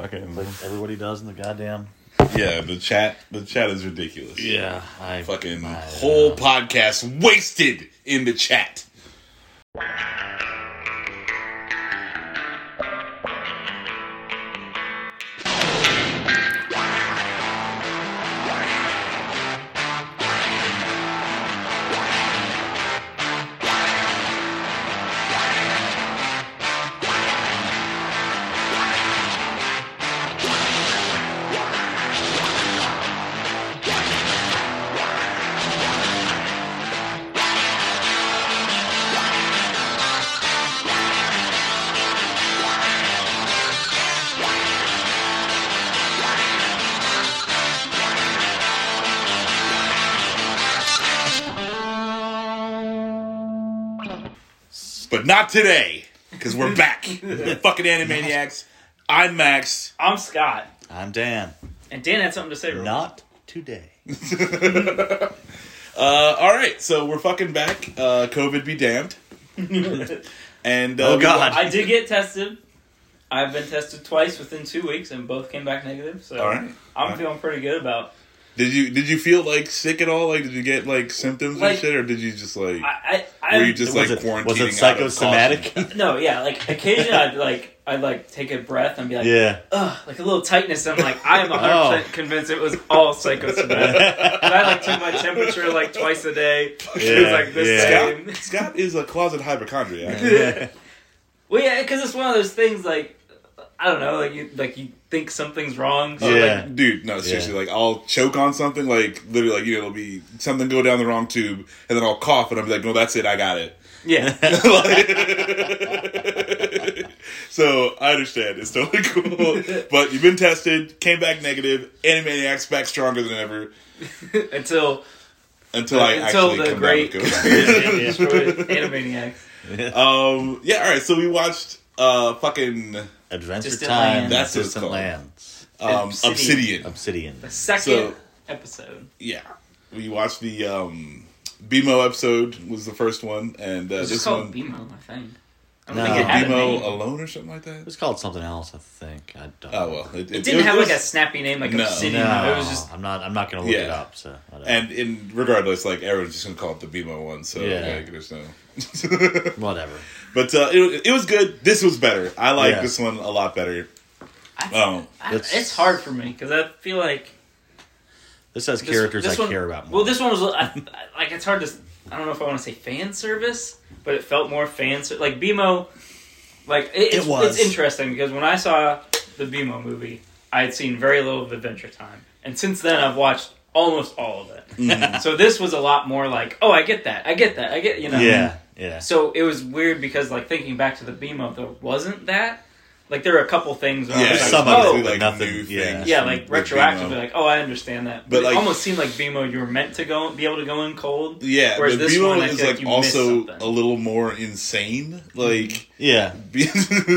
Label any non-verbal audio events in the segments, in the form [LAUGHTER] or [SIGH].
Fucking Like everybody does in the goddamn. yeah, the chat. The chat is ridiculous. Yeah, I Fucking I, uh, whole podcast wasted in the chat. But not today, because we're back. [LAUGHS] fucking Animaniacs. I'm Max. I'm Scott, I'm Dan. and Dan had something to say. real Not today. [LAUGHS] Uh, all right, so we're fucking back. Uh, COVID be damned. [LAUGHS] And uh, Oh, we- God. I did get tested. I've been tested twice within two weeks, and both came back negative. So All right. I'm All right. feeling pretty good about. Did you did you feel like sick at all? Like, did you get like symptoms Like- and shit, or did you just like I, I, were you just was like it quarantining? was it psychosomatic? [LAUGHS] no, yeah, like occasionally I'd like I'd like take a breath and be like, yeah. ugh, like a little tightness. I'm like, I'm 100 [LAUGHS] Oh. percent convinced it was all psychosomatic. And [LAUGHS] I like took my temperature like twice a day. it was like this yeah. same. Scott is a closet hypochondriac. Yeah. Well, yeah, because it's one of those things like I don't know, like you like you think something's wrong. So Yeah. like, Dude, no, seriously, like I'll choke on something, like literally, like you know, it'll be something go down the wrong tube, and then I'll cough, and I'll be like, no, that's it, I got it. yeah. [LAUGHS] [LAUGHS] [LAUGHS] So I understand, it's totally cool. But you've been tested, came back negative, Animaniacs back stronger than ever until until I until actually the come great down with COVID. conspiracy destroyed Animaniacs. um, yeah, all right. So we watched uh fucking Adventure Distant Time. Lands. That's what it's Distant called. Lands. um Obsidian. Obsidian. Obsidian. The second So- episode. Yeah, we watched the um BMO episode was the first one, and uh, It's this just called one BMO, I think. I don't No. think it had a BMO name. alone or something like that. It was called something else, I think. I don't. Oh well, it, It didn't was- have it like a was- snappy name like No. Obsidian. No, It was just I'm not. I'm not gonna look it Yeah. up. So. whatever. And in regardless, like everyone's just gonna call it the BMO one, so Yeah. like, there's no. [LAUGHS] [LAUGHS] whatever. But uh, it, it was good. This was better. I like Yeah. this one a lot better. I, Oh, I- It's- it's hard for me because I feel like This has this- characters this I one- care about more. Well, this one was I, I- like it's hard to. I don't know if I want to say fan service, but it felt more fan ser- like BMO. Like it, it's, It was. it's interesting because when I saw the BMO movie, I had seen very little of Adventure Time, and since then I've watched almost all of it. Mhm. So this was a lot more like, oh, I get that, I get that, I get you know. Yeah. Yeah. So it was weird because like thinking back to the BMO, there wasn't that. Like there were a couple things. Where I yeah, was like, some of it, oh, obviously, like nothing- new yeah. things. yeah, like retroactively, BMO. like oh, I understand that, But, but, like- it almost seemed like BMO you were meant to go, be able to go in cold. Yeah, Whereas but this BMO one, I is feel like like you also a little more insane. Like, Yeah. [LAUGHS]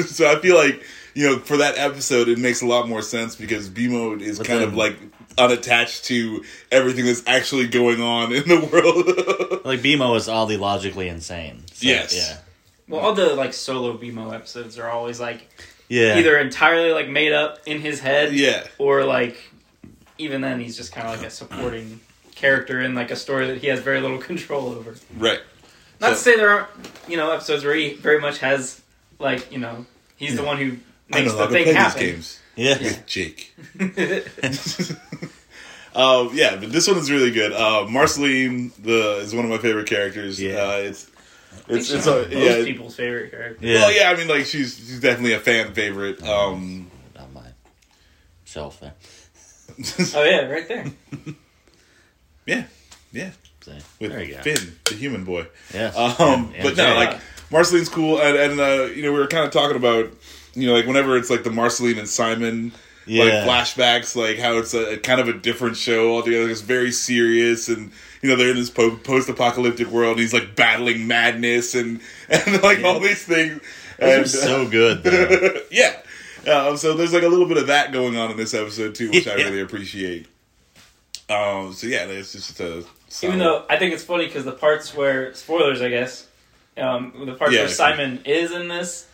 so I feel like you know for that episode it makes a lot more sense because BMO is But kind of like unattached to everything that's actually going on in the world. [LAUGHS] Like BMO is oddly logically insane. So, Yes. Yeah. Well, all the like solo BMO episodes are always like Yeah. either entirely like made up in his head, yeah, or like even then he's just kind of like a supporting character in like a story that he has very little [LAUGHS] control over. right. Not to say there aren't you know episodes where he very much has like you know he's the one who I makes know the how to thing play happen. these games Yeah. with [LAUGHS] Jake. um, yeah, but this one is really good. Uh, Marceline the is one of my favorite characters. Yeah. Uh, it's it's it's a, most yeah. people's favorite character. Yeah. Well, yeah, I mean, like she's she's definitely a fan favorite. Um, Not my self there. [LAUGHS] Oh yeah, right there. [LAUGHS] yeah, yeah, So, with there you go. Finn, the human boy. Yeah. Um, And- but and no, like Marceline's cool, and, and uh, you know we were kind of talking about you know like whenever it's like the Marceline and Simon Yeah. like flashbacks, like how it's a, kind of a different show altogether. It's very serious, and you know they're in this po- post-apocalyptic world. And he's like battling madness and [LAUGHS] and like all these things. Those and, are so good. Though. [LAUGHS] yeah. Um, so there's like a little bit of that going on in this episode too, which I [LAUGHS] really appreciate. Um, so yeah, it's just a solid- Even though I think it's funny because the parts where spoilers, I guess, um, the parts Yeah. where Simon is in this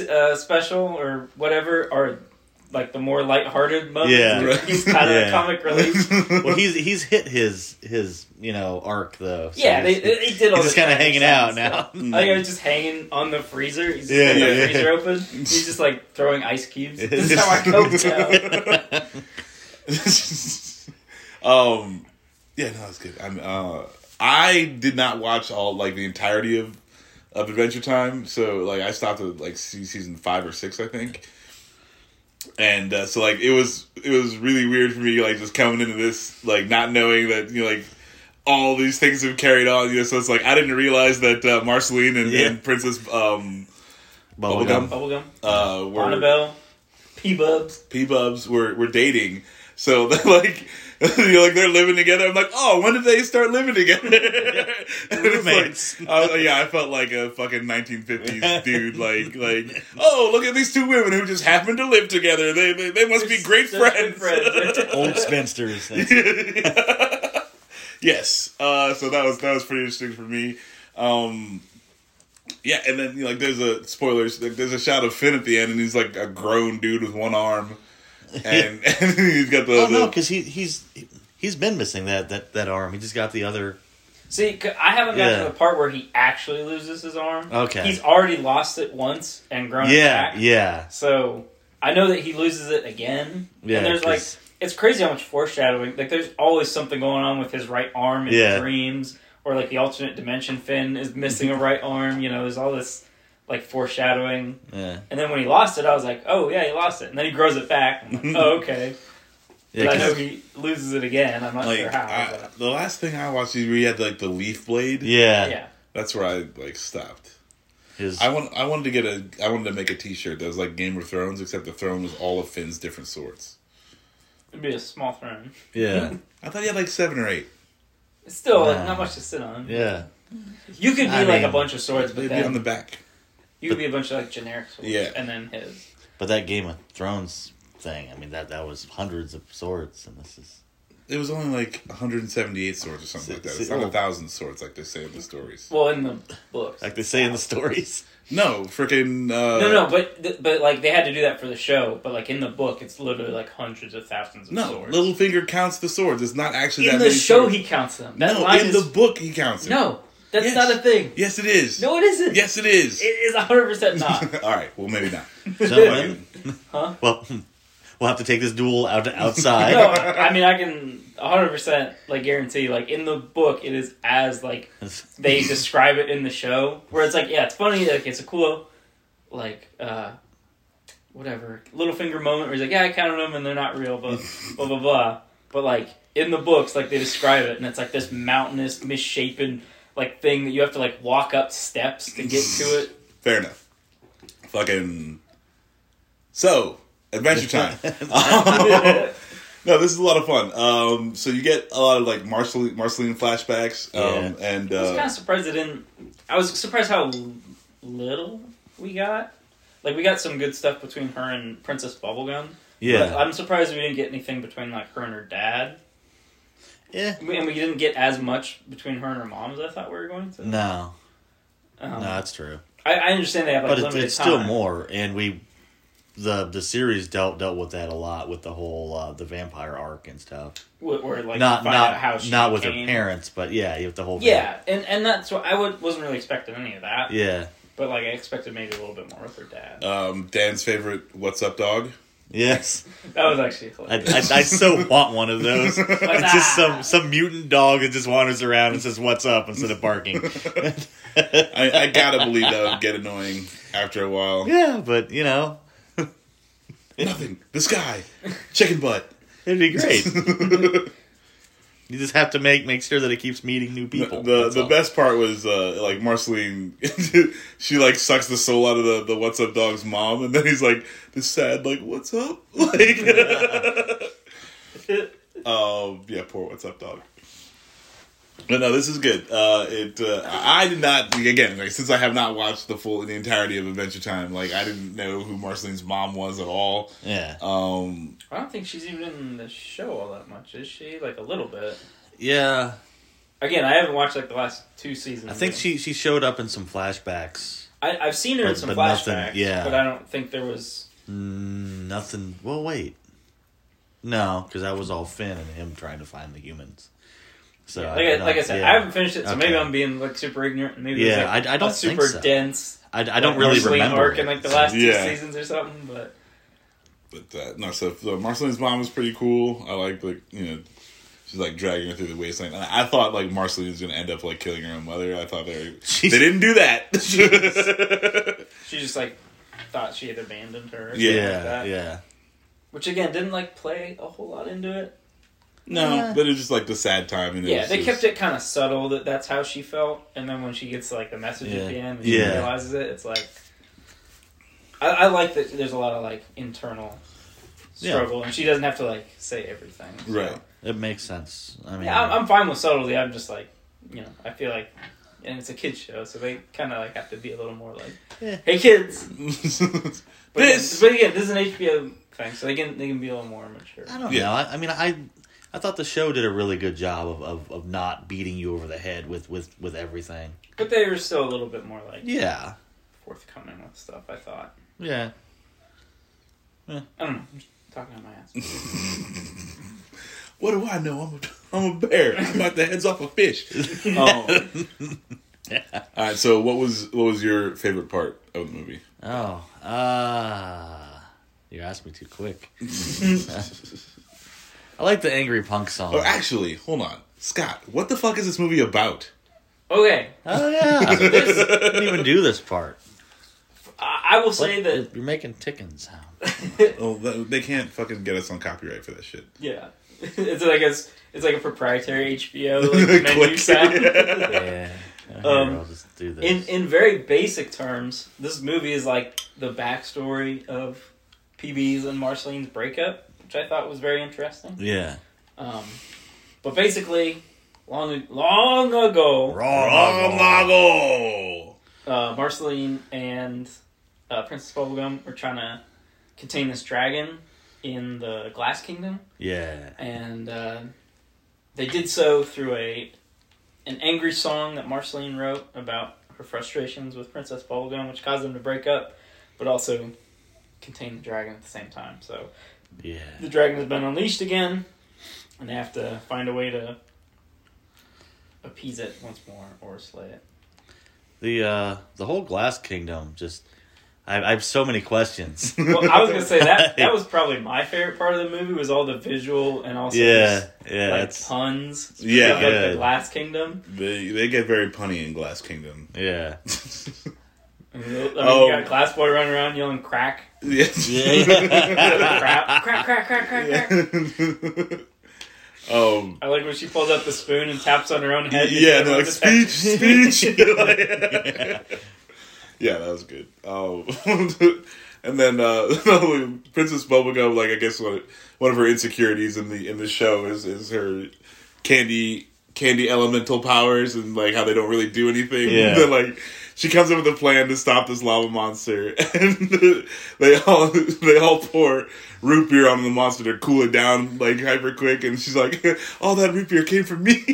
uh, special or whatever are like the more lighthearted moments. Yeah. where he's kind of Yeah. comic relief. [LAUGHS] well, he's he's hit his his you know arc though. so Yeah, they, he's- they did all he's just kind of hanging out now. I think I was just hanging on the freezer. He's just Yeah, got the yeah. freezer open. He's just like throwing ice cubes. [LAUGHS] This is how I [LAUGHS] cope now. um, yeah, no, that's good. I'm, uh, I did not watch all like the entirety of of Adventure Time, so like I stopped at like season five or six, I think. And uh, so like it was it was really weird for me like just coming into this like not knowing that you know like all these things have carried on you know so it's like I didn't realize that uh, Marceline and, Yeah. and Princess um Bubblegum. Bubblegum, uh were Annabelle, P-Bubs. P Bubs were were dating. So they're [LAUGHS] like [LAUGHS] you know, like they're living together. I'm like, oh, when did they start living together? [LAUGHS] [LAUGHS] Roommates. Like, I yeah, I felt like a fucking 1950s dude. Like, like, oh, look at these two women who just happen to live together. They they, they must be great friends. friends. Old spinsters. yes. Uh, so that was that was pretty interesting for me. Um, yeah, and then you know, like there's a spoilers. like, There's a shot of Finn at the end, and he's like a grown dude with one arm, and, [LAUGHS] and he's got the, oh no, because he he's he's been missing that that that arm. He just got the other. See, I haven't got Yeah. to the part where he actually loses his arm. Okay. He's already lost it once and grown it Yeah, back. yeah, So I know that he loses it again. yeah. and there's like it's crazy how much foreshadowing. Like there's always something going on with his right arm in Yeah. dreams, or like the alternate dimension Finn is missing a [LAUGHS] right arm. You know, there's all this like foreshadowing. yeah, And then when he lost it, I was like, oh yeah, he lost it. And then he grows it back. I'm like, oh [LAUGHS] okay. yeah. but I know he loses it again. I'm not like sure how. I, the last thing I watched, we had like the leaf blade. yeah, yeah. That's where I like stopped. His, I want I wanted to get a I wanted to make a T-shirt that was like Game of Thrones, except the throne was all of Finn's different swords. It'd be a small throne. yeah, [LAUGHS] I thought he had like seven or eight. It's still like, not much to sit on. yeah. You could be I like a bunch of swords, but They'd be then on the back. You could be a bunch of like generic swords. Yeah. And then his. But that Game of Thrones thing, I mean that that was hundreds of swords, and this is It was only like 178 swords or something like that. It's not a thousand swords like they say in the stories. Well, in the books. like they say in the stories. No, freaking. Uh, no, no, but but like they had to do that for the show. But like in the book, it's literally like hundreds of thousands of No, swords. Littlefinger counts the swords. It's not actually that in that the many show, swords. he counts them. That no, line in is the book he counts them. no. That's Yes. not a thing. Yes, it is. No, it isn't. Yes, it is. it is hundred percent not. [LAUGHS] All right. Well, maybe not. [LAUGHS] Gentlemen, [LAUGHS] Huh? well, we'll have to take this duel out to outside. no, I mean I can hundred percent like guarantee. Like in the book, it is as like they describe it in the show, where it's like, yeah, it's funny, like it's a cool, like, uh, whatever, little finger moment where he's like, yeah, I counted them and they're not real, but blah blah blah. But like in the books, like they describe it, and it's like this mountainous, misshapen, like thing that you have to like walk up steps to get to it. [LAUGHS] Fair enough. Fucking. So, Adventure Time. [LAUGHS] [LAUGHS] No, this is a lot of fun. Um, so you get a lot of like Marceline, Marceline flashbacks, um, and I was kind uh, of surprised it didn't. I was surprised how little we got. Like we got some good stuff between her and Princess Bubblegum. But yeah, I'm surprised we didn't get anything between like her and her dad. Yeah. And we didn't get as much between her and her mom as I thought we were going to. No, Um, no, that's true. I, I understand they have like but it's, limited it's still time. more, and we the the series dealt dealt with that a lot with the whole uh, the vampire arc and stuff. Where, where, like not find not out how she not with her parents, but yeah, with the whole Yeah, and and that's what I would wasn't really expecting any of that. yeah, But like I expected maybe a little bit more with her dad. um, Dan's favorite "What's Up, Dog." Yes. that was actually I, hilarious. I, I so want one of those. [LAUGHS] What's It's just some some mutant dog that just wanders around and says "What's up" instead of barking. I, I gotta believe that would get annoying after a while. yeah, but you know, Nothing. The sky. Chicken butt. it'd be great. [LAUGHS] you just have to make make sure that it keeps meeting new people. The That's the best part was uh, like Marceline. [LAUGHS] she like sucks the soul out of the, the What's Up Dog's mom, and then he's like this sad like What's up [LAUGHS] like. [LAUGHS] um yeah, poor What's Up Dog. But no, this is good. Uh, it uh, I I did not again like since I have not watched the full the entirety of Adventure Time. Like I didn't know who Marceline's mom was at all. Yeah, Um, I don't think she's even in the show all that much, is she? Like a little bit. yeah. Again, I haven't watched like the last two seasons. I think of she she showed up in some flashbacks. I, I've seen her in But- some flashbacks, nothing- yeah. but I don't think there was Mm, nothing. Well, wait. No, because that was all Finn and him trying to find the humans. So like, I, like I said, yeah. I haven't finished it, so maybe I'm being like super ignorant. Maybe Yeah, it's, like, I- I don't a super think so. dense. I, I don't like, really Marceline remember arc it, in like the so- last two seasons or something. But But uh, no, so uh, Marceline's mom was pretty cool. I like like you know, she's like dragging her through the wasteland. And I thought like Marceline was gonna end up like killing her own mother. I thought they [LAUGHS] were, Jeez. they didn't do that. [LAUGHS] [LAUGHS] she just like thought she had abandoned her. Or Yeah. something like that. yeah. Which again didn't like play a whole lot into it. No, uh, Yeah. but it's just like the sad time. And Yeah, they kept it kind of subtle that that's how she felt, and then when she gets like the message Yeah. at the end, and she Yeah. realizes it. It's like I, I like that. There's a lot of like internal Yeah. struggle, and she doesn't have to like say everything. so. Right. It makes sense. I mean, Yeah, I'm, I'm fine with subtlety. I'm just like, you know, I feel like, and it's a kids show, so they kind of like have to be a little more like, Yeah. hey kids. [LAUGHS] But this. again, but again, this is an HBO thing, so they can they can be a little more mature. I don't Yeah. know. I, I mean, I I thought the show did a really good job of, of, of not beating you over the head with, with, with everything. But they were still a little bit more like Yeah, forthcoming with stuff. I thought. yeah. yeah. I don't know. I'm just talking on my ass. [LAUGHS] What do I know? I'm a, I'm a bear. I'm about the heads off a fish. Um, [LAUGHS] All right. So, what was what was your favorite part of the movie? Oh, uh, you asked me too quick. [LAUGHS] I like the angry punk song. Oh, actually, hold on, Scott. What the fuck is this movie about? Okay, Oh yeah, [LAUGHS] I didn't even do this part. I, I will say What? that. you're making ticking sound. [LAUGHS] Oh, th- they can't fucking get us on copyright for that shit. Yeah, [LAUGHS] it's like a it's like a proprietary HBO like, menu Click. sound. Yeah, Here, Um, I'll just do this. in in very basic terms, this movie is like the backstory of PB's and Marceline's breakup, which I thought was very interesting. yeah, Um, but basically, long long ago, Mago. uh, Marceline and uh, Princess Bubblegum were trying to contain this dragon in the Glass Kingdom, yeah, and uh, they did so through a an angry song that Marceline wrote about her frustrations with Princess Bubblegum, which caused them to break up, but also contain the dragon at the same time. So yeah. the dragon has been unleashed again, and they have to find a way to appease it once more or slay it. The uh, the whole Glass Kingdom just. I, I have so many questions. Well, I was gonna say that [LAUGHS] that was probably my favorite part of the movie was all the visual and also yeah, just, yeah. like it's puns. Yeah. like Yeah. the Glass Kingdom. They they get very punny in Glass Kingdom. yeah. [LAUGHS] I mean, Oh. you got Glass Boy running around yelling "crack, Yes. [LAUGHS] crap, crack, crack, crack, crack, crack." [LAUGHS] um. I like when she pulls out the spoon and taps on her own head. Yeah, no, like Everyone's attacked. speech, speech. [LAUGHS] yeah, that was good. Um, and then uh, Princess Bubblegum, like I guess one one of her insecurities in the in the show is is her candy candy elemental powers and like how they don't really do anything. Yeah. then like she comes up with a plan to stop this lava monster, [LAUGHS] and they all they all pour root beer on the monster to cool it down like hyper quick, and she's like, [LAUGHS] "All that root beer came from me." [LAUGHS]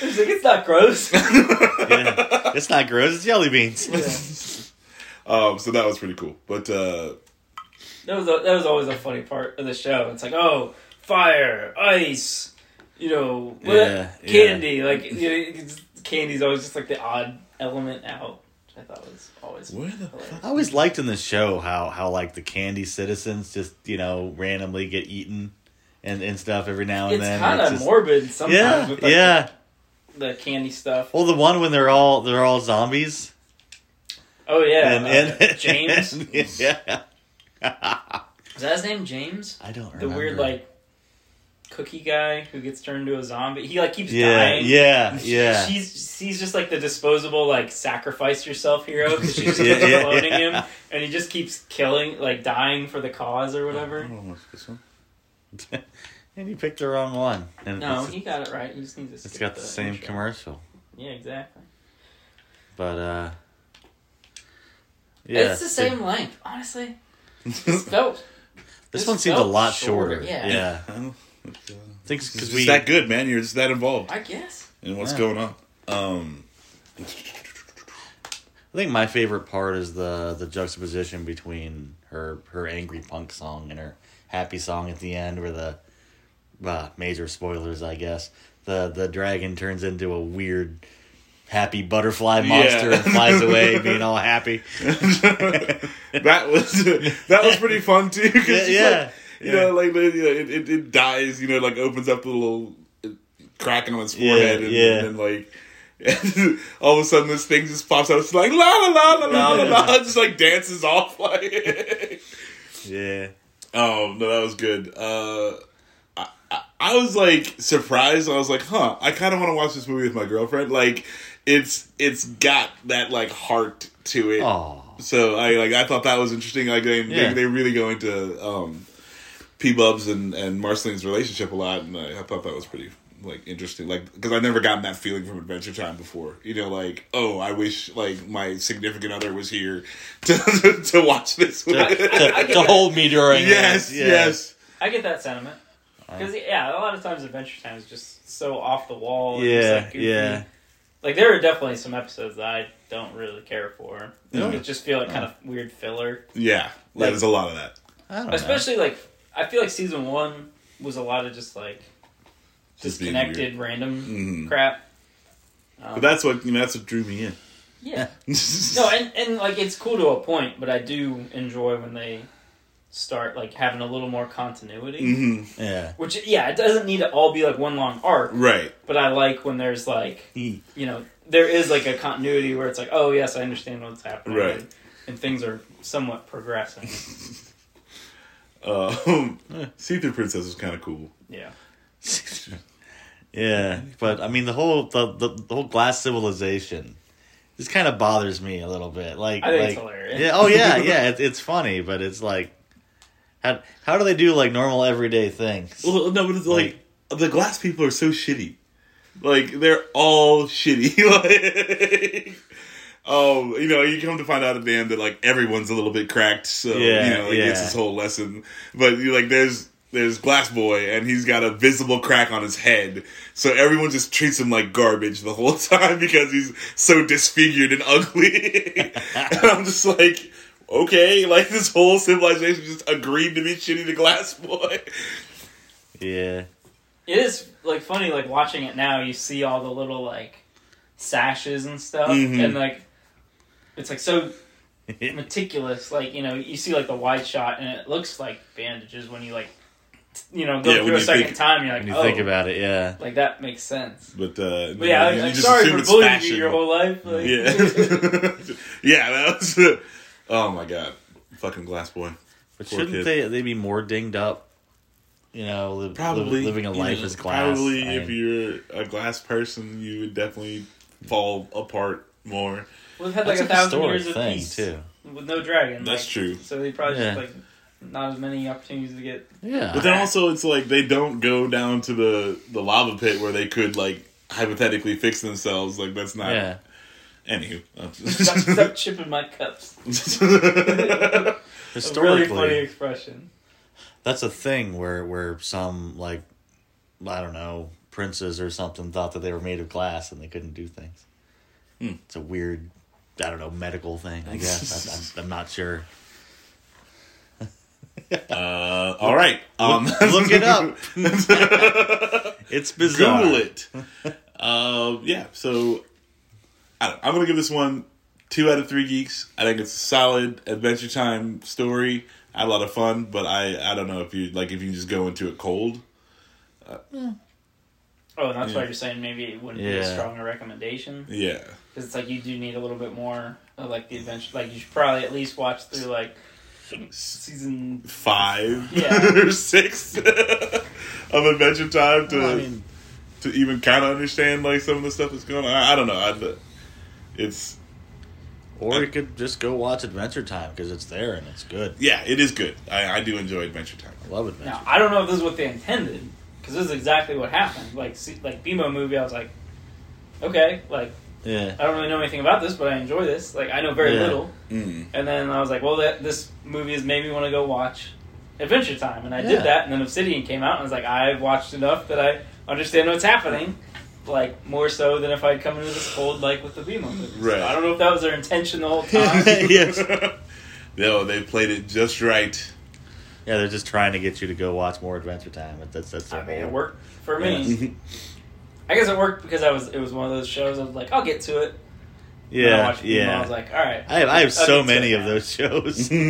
She's like, it's not gross. yeah. It's not gross. It's jelly beans. um, so that was pretty cool. But uh, That was a, that was always a funny part of the show. It's like, oh, fire, ice, you know, what, Yeah, yeah. candy. Like, you know, candy's always just like the odd element out, which I thought was always where the hilarious. I always liked in the show how how like the candy citizens just you know randomly get eaten and, and stuff every now and It's then. kind of just- morbid sometimes Yeah, with like, yeah. the, the candy stuff. Well, the one when they're all they're all zombies. Oh yeah, and, uh, and James. [LAUGHS] yeah. Is that his name? James? I don't The remember. weird like cookie guy who gets turned into a zombie. He like keeps Yeah, dying. yeah, yeah. She's she's just like the disposable like sacrifice yourself hero because she's [LAUGHS] just Yeah, yeah, exploding yeah. him, and he just keeps killing like dying for the cause or whatever. this one. [LAUGHS] and you picked the wrong one. And No, he got it right. He just needs to. it's skip got the same intro. commercial, Yeah, exactly. but uh, yeah, it's the same length, honestly. [LAUGHS] This felt This this one seems a lot shorter, shorter. yeah. yeah. Well, Thanks It's because just we that good, man. You're just that involved I guess. And what's Yeah. going on. Um, I think my favorite part is the the juxtaposition between her her angry punk song and her happy song at the end, where the uh, major spoilers, I guess. The the dragon turns into a weird happy butterfly monster Yeah. and flies [LAUGHS] away, being all happy. [LAUGHS] that was that was pretty fun too. 'cause it's Yeah, like, [LAUGHS] you know, like the, you know, it, it, it dies. You know, like opens up the little cracking on its forehead, and, yeah. and then like. [LAUGHS] all of a sudden, this thing just pops out. It's like la la la la la la la, [LAUGHS] just like dances off. Like, Yeah. oh no, that was good. Uh, I, I, I was like surprised. I was like, huh, I kind of want to watch this movie with my girlfriend. Like, it's it's got that like heart to it. Oh. So I like I thought that was interesting. Like they Yeah. they, they really go into um, P Bubs and and Marceline's relationship a lot, and I, I thought that was pretty like interesting. Like because I've never gotten that feeling from Adventure Time before. You know, like oh, I wish like my significant other was here to [LAUGHS] to, to watch this. With. to, [LAUGHS] to hold me during yes, this. Yeah. yes. I get that sentiment. Uh, because yeah, a lot of times Adventure Time is just so off the wall. and Yeah, just, like, yeah. Like there are definitely some episodes that I don't really care for. Yeah. It just feel like kind uh-huh. of weird filler. Yeah, yeah. Like- There's a lot of that. I don't know. Especially like I feel like season one was a lot of just like Just disconnected random Mhm. crap. Um, But that's what you know, that's what drew me in. yeah. [LAUGHS] No, and and like it's cool to a point, but I do enjoy when they start like having a little more continuity. hmm Yeah. Which yeah, it doesn't need to all be like one long arc, Right. but I like when there's like you know there is like a continuity where it's like oh yes I understand what's happening Right. and, and things are somewhat progressing. [LAUGHS] Um, See Through Princess was kind of cool. yeah. [LAUGHS] yeah, but I mean the whole the, the, the whole glass civilization just kind of bothers me a little bit. Like, I think like it's hilarious. yeah, oh yeah, [LAUGHS] yeah, it, it's funny, but it's like how how do they do like normal everyday things? Well, no, but it's like the glass people are so shitty. Like they're all shitty. [LAUGHS] like, oh, you know, you come to find out at the end that like everyone's a little bit cracked. So Yeah, you know, he gets yeah. his whole lesson. But you like, there's there's Glass Boy, and he's got a visible crack on his head. So everyone just treats him like garbage the whole [LAUGHS] time because he's so disfigured and ugly. [LAUGHS] and I'm just like. Okay, like this whole civilization just agreed to be shitty to Glass Boy. Yeah, It is like funny like watching it now. You see all the little like sashes and stuff, Mhm. and like it's like so [LAUGHS] meticulous. Like you know, you see like the wide shot, and it looks like bandages when you like you know go Yeah, through a second think- time. You're like, when you oh, think about it, yeah. like that makes sense. But, uh, But yeah, you- you I'm just sorry for bullying fashion. you your whole life. Like, Yeah, [LAUGHS] yeah, that was. oh my god, fucking glass boy. But Poor shouldn't kid. they they be more dinged up? You know, li- li- Probably living a you life know, as glass. Probably, I if mean, you're a glass person, you would definitely fall apart more. We've had like that's a thousand historic years of thing peace too. with no dragon. That's like, true. So they probably Yeah. just like not as many opportunities to get. Yeah, But then also, it's like they don't go down to the the lava pit where they could like hypothetically fix themselves. Like that's not. yeah. Anywho, [LAUGHS] Stop, stop chipping my cups. [LAUGHS] A Historically, really funny expression. that's a thing where where some like I don't know princes or something thought that they were made of glass and they couldn't do things. Hmm. It's a weird, I don't know, medical thing. I guess I, I'm, I'm not sure. [LAUGHS] uh, all right, um, Look it up. [LAUGHS] It's bizarre. Google it. um, yeah, so I don't, I'm gonna give this one two out of three geeks. I think it's a solid Adventure Time story. I had a lot of fun, but I I don't know if you like if you just go into it cold. Oh, that's Yeah. why you're saying maybe it wouldn't be a stronger recommendation Yeah, because it's like you do need a little bit more of like the adventure. Like you should probably at least watch through like season. five Yeah. [LAUGHS] or six [LAUGHS] of Adventure Time to Well, I mean, to even kind of understand like some of the stuff that's going on. I, I don't know. I, it's or you could just go watch Adventure Time because it's there and it's good. yeah, it is good. I, I do enjoy Adventure Time. I love Adventure. Now I don't know if this is what they intended because this is exactly what happened. Like see, like BMO movie, I was like, okay, like Yeah, I don't really know anything about this, but I enjoy this. Like I know very Yeah. little, Mm. and then I was like, well, that this movie has made me want to go watch Adventure Time, and I Yeah. did that. And then Obsidian came out, and I was like, I've watched enough that I understand what's happening. Like more so than if I'd come into this cold like with the BMO movie. So Right. I don't know if that was their intention the whole [LAUGHS] time. yes. [LAUGHS] No, they played it just right. Yeah, they're just trying to get you to go watch more Adventure Time. That's that's their I mean, it whole- worked for me. [LAUGHS] Yes. I guess it worked because I was. It was one of those shows. I was like, I'll get to it. And I Yeah, watched Beemo, yeah. I was like, all right. I have I have so many of now. those shows. [LAUGHS] [LAUGHS] um,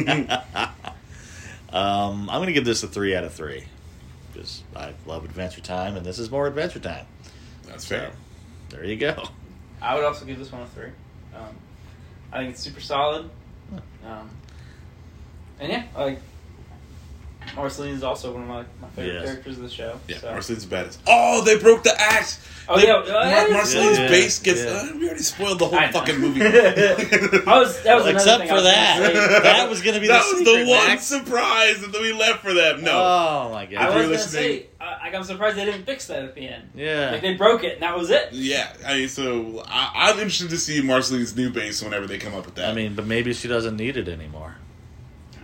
I'm gonna give this a three out of three because I love Adventure Time, and this is more Adventure Time. That's fair. There you go. I would also give this one a three. Um, I think it's super solid. Um, and yeah, like Marceline is also one of my, my favorite Yes. characters of the show. Yeah, so. Marceline's badass. Oh, they broke the axe. Oh, They- yeah, Mar- Marceline's yeah, base gets. yeah. Uh, we already spoiled the whole I know. fucking [LAUGHS] movie. I was that was Except thing for I was that. say. [LAUGHS] That was gonna be that the was the one Max. surprise that we left for them. No, Oh my I If was gonna listening- say, I, like, I'm surprised they didn't fix that at the end. Yeah. Like they broke it, and that was it. yeah. I mean, so I, I'm interested to see Marceline's new base whenever they come up with that. I mean, but maybe she doesn't need it anymore.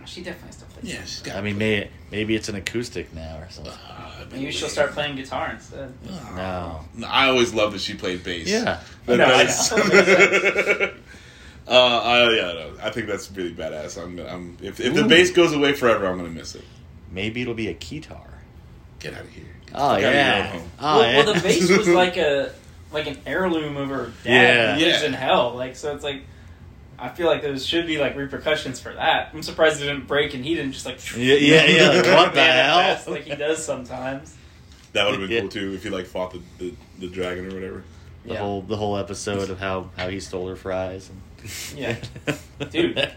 She definitely still plays. yeah. I mean, may, maybe it's an acoustic now or something. Uh, Maybe she'll start playing guitar instead. No. I always loved that she played bass. Yeah. That- No, I [LAUGHS] uh, I, yeah, no, I think that's really badass. I'm, I'm if, if the bass goes away forever, I'm gonna miss it. Maybe it'll be a keytar. Get out of here. Oh fuck outta your own yeah. home. Oh well, yeah. well, the bass was [LAUGHS] like a like an heirloom of her dad Yeah. lives Yeah. in hell. Like so, it's like I feel like there should be like repercussions for that. I'm surprised it didn't break and he didn't just like Yeah, yeah, yeah, like, [LAUGHS] what the hell? like he does sometimes. That would have been Yeah. cool too if he like fought the, the, the dragon or whatever. the Yeah. whole the whole episode of how how he stole her fries. And... [LAUGHS] Yeah. Dude. [LAUGHS]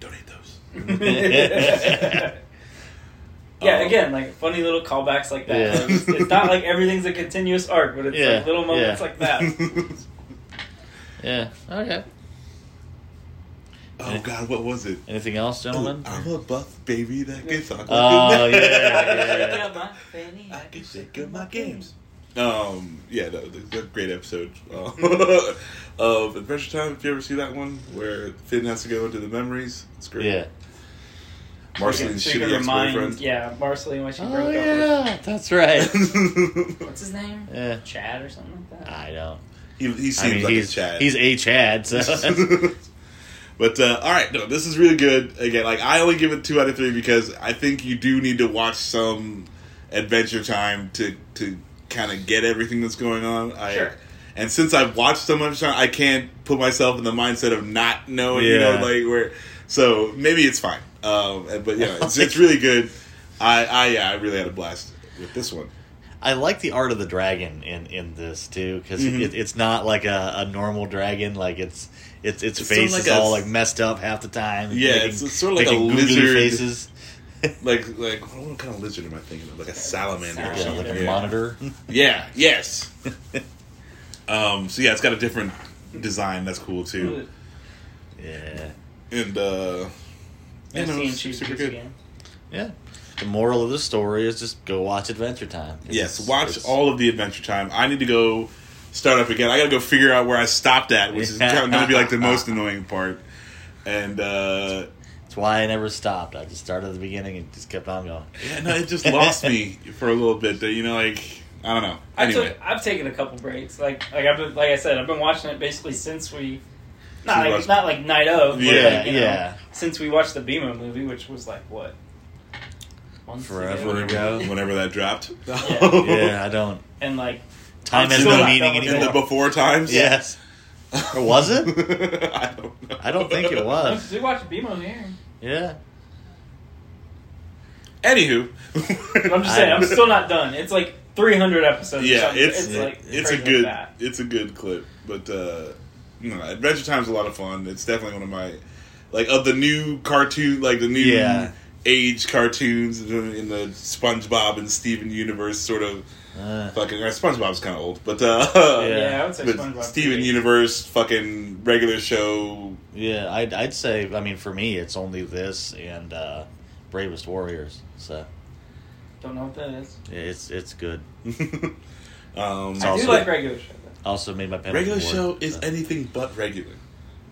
Donate those. yeah, Oh. again, like funny little callbacks like that. Yeah. It's, it's not like everything's a continuous arc, but it's Yeah, like little moments yeah. like that. Yeah. Okay. oh God, what was it? Anything else, gentlemen? I'm a buff baby that can talk. Oh, like a man. yeah, [LAUGHS] I can shake up my games. Um, yeah, no, it's a great episode uh, [LAUGHS] of Adventure Time. If you ever see that one where Finn has to go into the memories, it's great. Yeah. Marceline's So you can shitty ex-boyfriend. Yeah, Marceline when she Oh broke up yeah, that's right. with [LAUGHS] what's his name? Yeah. Chad or something like that. I don't. He, he seems I mean, like he's a Chad. he's a Chad. So [LAUGHS] but uh, all right, no, this is really good. Again, like I only give it two out of three because I think you do need to watch some Adventure Time to to kind of get everything that's going on. I, Sure. And since I've watched so much time, I can't put myself in the mindset of not knowing. Yeah. You know, like where. So maybe it's fine. Um, but yeah, it's, it's [LAUGHS] really good. I, I yeah, I really had a blast with this one. I like the art of the dragon in in this too because Mhm. it, it's not like a, a normal dragon. Like it's it's its It's sort of face like is a- all like messed up half the time. Yeah, making- it's- it's sort of like a lizard. faces. [LAUGHS] Like like what kind of lizard am I thinking of? Like a salamander or Yeah, like a Yeah. monitor. [LAUGHS] Yeah. Yes. um. So yeah, it's got a different design. That's cool too. yeah, And uh, yeah, I've no, seen it's Choose super good. Again. yeah. The moral of the story is just go watch Adventure Time. It's- Yes, watch it's- all of the Adventure Time. I need to go start up again. I got to go figure out where I stopped at, which is [LAUGHS] going to be like the most annoying part. And uh, That's why I never stopped. I just started at the beginning and just kept on going. yeah, no, it just lost me [LAUGHS] for a little bit. You know, like I don't know. I Anyway, took, I've taken a couple breaks. Like like I've been like I said, I've been watching it basically since we not like watched- not like night of, but Yeah, like, you know, yeah. Since we watched the Beemo movie, which was like what months Forever ago? whenever, ago. whenever that dropped. [LAUGHS] Yeah. [LAUGHS] Yeah, I don't. and like Time has no meaning done with In the before times. Yes. Or was it? [LAUGHS] I don't know. I don't think it was. we watched Beemo here. Yeah. Anywho, I'm just saying, I'm still not done. It's like 300 episodes. yeah, something. it's like it's a good like it's a good clip, but uh, you know, Adventure Time's a lot of fun. It's definitely one of my like of the new cartoon, like the new Yeah. Age cartoons in the SpongeBob and Steven universe, sort of Uh, fucking. Or SpongeBob's kind of old, but uh, Yeah, I would say but SpongeBob. Steven too. universe, fucking regular show. yeah, I'd, I'd say, I mean, for me, it's only this and uh, Bravest Warriors. So Don't know what that is. yeah, it's it's good. [LAUGHS] um, I do also- like regular show. though. Also made my pen regular work, show is so. anything but regular.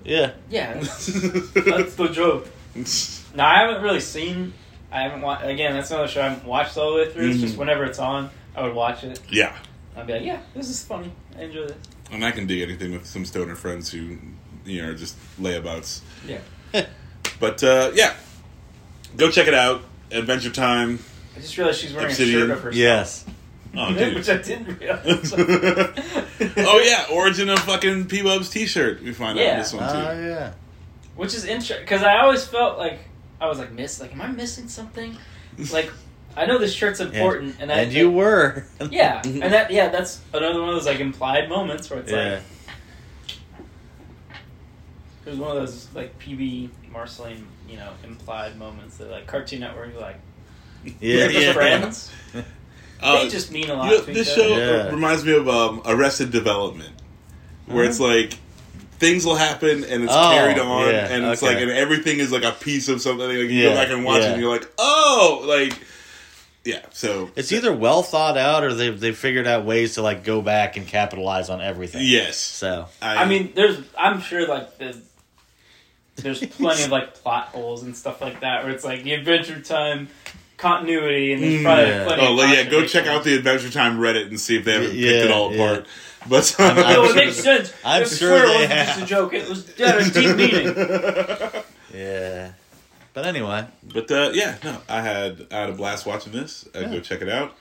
Yeah. Yeah, that's, [LAUGHS] that's the joke. [LAUGHS] No, I haven't really seen. I haven't watched. Again, that's another show I haven't watched all the way through. It's just Mhm. whenever it's on, I would watch it. yeah. I'd be like, yeah, this is funny. I enjoy this. And I can dig anything with some stoner friends who, you know, are just layabouts. Yeah. [LAUGHS] But uh, yeah, go check it out. Adventure Time. I just realized she's wearing Obsidian. a shirt of herself. Yes. [LAUGHS] Oh, dude. Which I didn't realize. [LAUGHS] oh yeah, origin of fucking P Bub's T-shirt. We find out Yeah. in this one too. Oh yeah. Which is interesting because I always felt like I was like miss like am I missing something? Like I know this shirt's important and, I And you were. [LAUGHS] yeah and that yeah that's another one of those like implied moments where it's Yeah. like it was one of those like PB Marceline you know implied moments that like Cartoon Network like [LAUGHS] Yeah. they're just yeah. friends [LAUGHS] Uh, they just mean a lot you know, to this each show. Yeah. reminds me of um, Arrested Development, where it's like things will happen and it's Oh, carried on, yeah, and it's okay. like and everything is like a piece of something. Like you Yeah, go back and watch it, and you're like, oh, like yeah. So It's either well thought out or they've they figured out ways to like go back and capitalize on everything. yes, So I mean there's I'm sure like the there's plenty of like plot holes and stuff like that where it's like the Adventure Time continuity and there's mm, probably Yeah. plenty Oh, of well, yeah. Go check out the Adventure Time Reddit and see if they haven't Yeah, picked it all yeah. apart. But [LAUGHS] I'm- I'm No, it sure- makes sense. I'm I sure swear they it wasn't have. just a joke. It was they had a deep meaning. [LAUGHS] yeah. But anyway, but uh, yeah, no, I had I had a blast watching this. Uh, Go Yeah. check it out.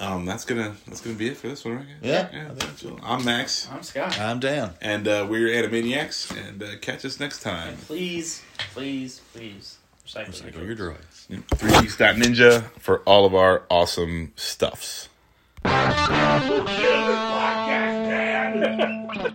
Um, that's gonna that's gonna be it for this one, right? Yeah. yeah. that's all. I'm Max, I'm Scott. I'm Dan. and uh, we're Animaniacs, and uh, catch us next time. And please, please, please recycle, Recycle your your drugs. droids. 3D.ninja for all of our awesome stuffs bye. [LAUGHS]